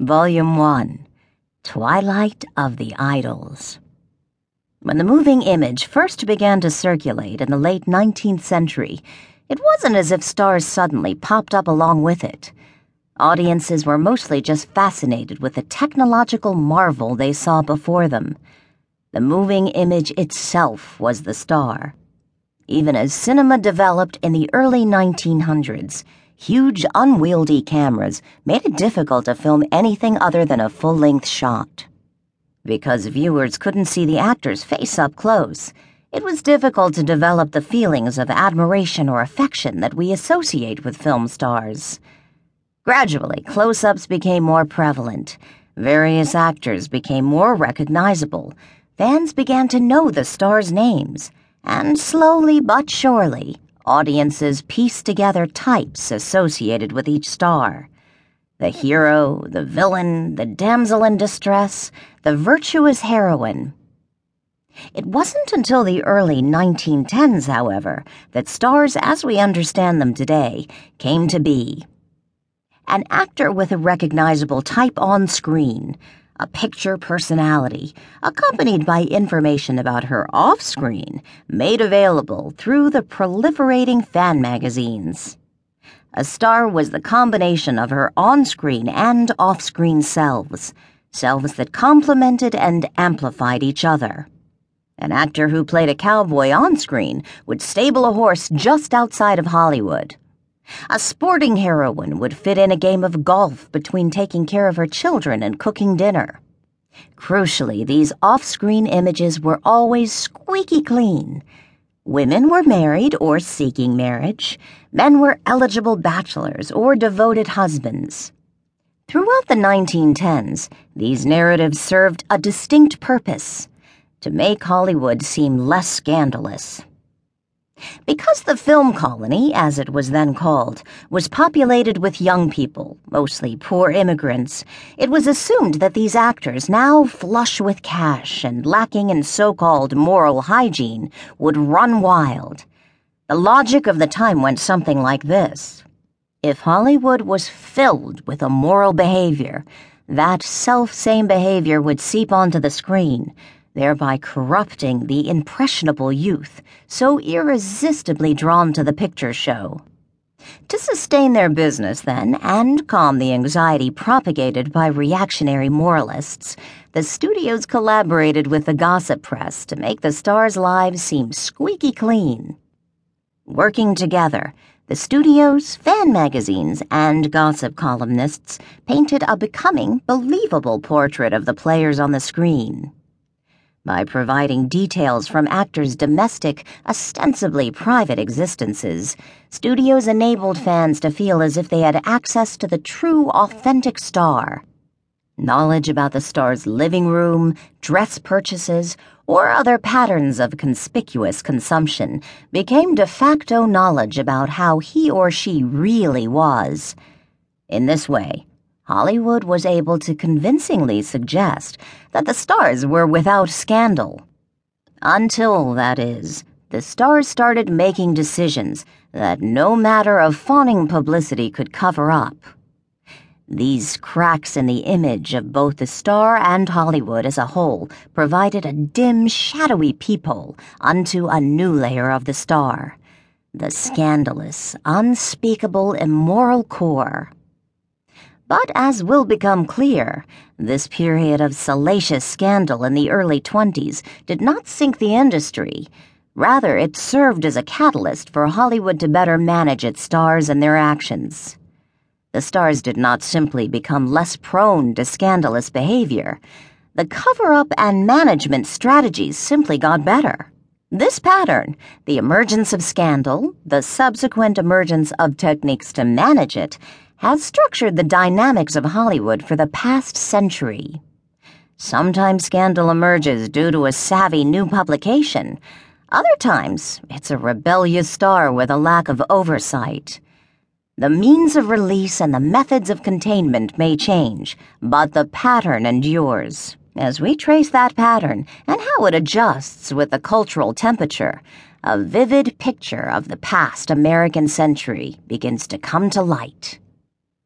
Volume 1 Twilight of the Idols. When the moving image first began to circulate in the late 19th century, it wasn't as if stars suddenly popped up along with it. Audiences were mostly just fascinated with the technological marvel they saw before them. The moving image itself was the star. Even as cinema developed in the early 1900s, huge, unwieldy cameras made it difficult to film anything other than a full length shot. Because viewers couldn't see the actor's face up close, it was difficult to develop the feelings of admiration or affection that we associate with film stars. Gradually, close ups became more prevalent. Various actors became more recognizable. Fans began to know the stars' names. And slowly but surely, audiences pieced together types associated with each star the hero, the villain, the damsel in distress, the virtuous heroine. It wasn't until the early 1910s, however, that stars as we understand them today came to be. An actor with a recognizable type on screen, a picture personality, accompanied by information about her off screen, made available through the proliferating fan magazines. A star was the combination of her on screen and off screen selves, selves that complemented and amplified each other. An actor who played a cowboy on screen would stable a horse just outside of Hollywood. A sporting heroine would fit in a game of golf between taking care of her children and cooking dinner. Crucially, these off screen images were always squeaky clean. Women were married or seeking marriage. Men were eligible bachelors or devoted husbands. Throughout the 1910s, these narratives served a distinct purpose to make Hollywood seem less scandalous. Because the film colony, as it was then called, was populated with young people, mostly poor immigrants, it was assumed that these actors, now flush with cash and lacking in so called moral hygiene, would run wild. The logic of the time went something like this If Hollywood was filled with immoral behavior, that self same behavior would seep onto the screen thereby corrupting the impressionable youth so irresistibly drawn to the picture show. To sustain their business, then, and calm the anxiety propagated by reactionary moralists, the studios collaborated with the gossip press to make the stars' lives seem squeaky clean. Working together, the studios, fan magazines, and gossip columnists painted a becoming, believable portrait of the players on the screen by providing details from actors' domestic, ostensibly private existences, studios enabled fans to feel as if they had access to the true, authentic star. Knowledge about the star's living room, dress purchases, or other patterns of conspicuous consumption became de facto knowledge about how he or she really was. In this way, Hollywood was able to convincingly suggest that the stars were without scandal. Until, that is, the stars started making decisions that no matter of fawning publicity could cover up. These cracks in the image of both the star and Hollywood as a whole provided a dim, shadowy peephole unto a new layer of the star the scandalous, unspeakable, immoral core. But as will become clear, this period of salacious scandal in the early 20s did not sink the industry. Rather, it served as a catalyst for Hollywood to better manage its stars and their actions. The stars did not simply become less prone to scandalous behavior. The cover up and management strategies simply got better. This pattern, the emergence of scandal, the subsequent emergence of techniques to manage it, has structured the dynamics of Hollywood for the past century. Sometimes scandal emerges due to a savvy new publication. Other times, it's a rebellious star with a lack of oversight. The means of release and the methods of containment may change, but the pattern endures. As we trace that pattern and how it adjusts with the cultural temperature, a vivid picture of the past American century begins to come to light.